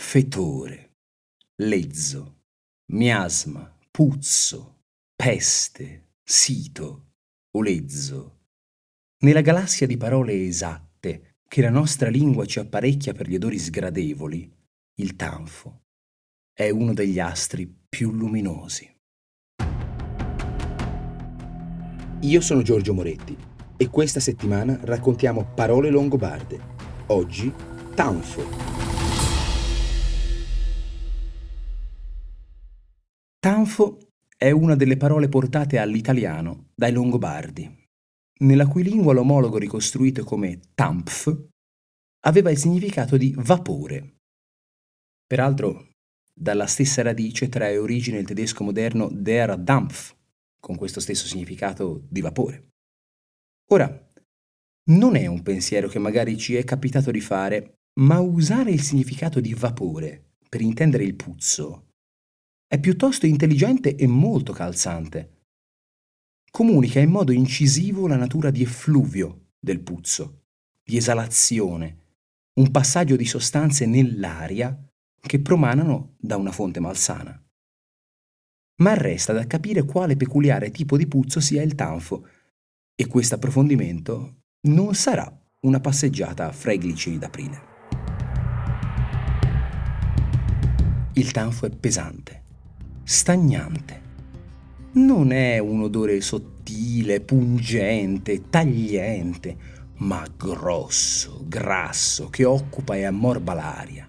fetore, lezzo, miasma, puzzo, peste, sito, olezzo. Nella galassia di parole esatte che la nostra lingua ci apparecchia per gli odori sgradevoli, il tanfo è uno degli astri più luminosi. Io sono Giorgio Moretti e questa settimana raccontiamo parole longobarde. Oggi, tanfo. Tanfo è una delle parole portate all'italiano dai longobardi, nella cui lingua l'omologo ricostruito come tampf aveva il significato di vapore. Peraltro, dalla stessa radice trae origine il tedesco moderno der Dampf, con questo stesso significato di vapore. Ora, non è un pensiero che magari ci è capitato di fare, ma usare il significato di vapore per intendere il puzzo è piuttosto intelligente e molto calzante. Comunica in modo incisivo la natura di effluvio del puzzo, di esalazione, un passaggio di sostanze nell'aria che promanano da una fonte malsana ma resta da capire quale peculiare tipo di puzzo sia il tanfo, e questo approfondimento non sarà una passeggiata fra i glicini d'aprile. Il tanfo è pesante, stagnante. Non è un odore sottile, pungente, tagliente, ma grosso, grasso, che occupa e ammorba l'aria.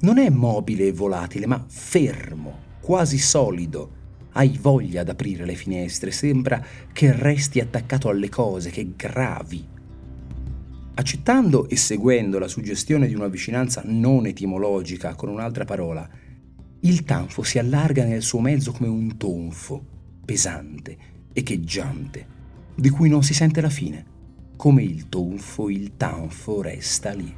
Non è mobile e volatile, ma fermo, quasi solido. Hai voglia d'aprire le finestre, sembra che resti attaccato alle cose, che gravi. Accettando e seguendo la suggestione di una vicinanza non etimologica con un'altra parola, il tanfo si allarga nel suo mezzo come un tonfo, pesante, echeggiante, di cui non si sente la fine. Come il tonfo, il tanfo resta lì.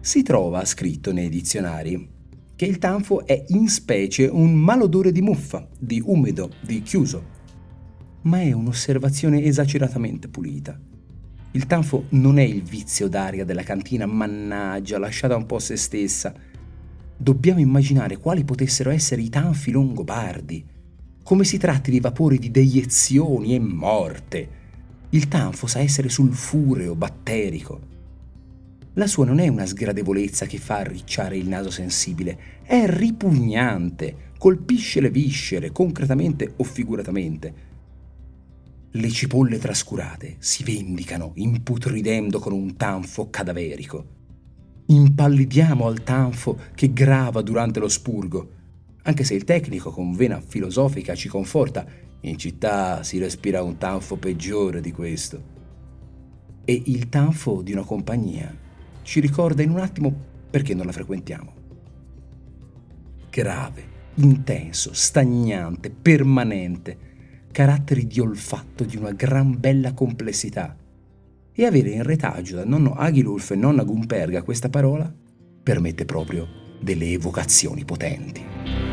Si trova scritto nei dizionari che il tanfo è in specie un malodore di muffa, di umido, di chiuso. Ma è un'osservazione esageratamente pulita. Il tanfo non è il vizio d'aria della cantina mannaggia, lasciata un po' a se stessa. Dobbiamo immaginare quali potessero essere i tanfi longobardi, come si tratti di vapori di deiezioni e morte. Il tanfo sa essere sulfureo, batterico, la sua non è una sgradevolezza che fa arricciare il naso sensibile, è ripugnante, colpisce le viscere, concretamente o figuratamente. Le cipolle trascurate si vendicano, imputridendo con un tanfo cadaverico. Impallidiamo al tanfo che grava durante lo spurgo, anche se il tecnico con vena filosofica ci conforta, in città si respira un tanfo peggiore di questo. E il tanfo di una compagnia ci ricorda in un attimo perché non la frequentiamo. Grave, intenso, stagnante, permanente, caratteri di olfatto di una gran bella complessità. E avere in retaggio da nonno Aghilulf e nonna Gumperga questa parola permette proprio delle evocazioni potenti.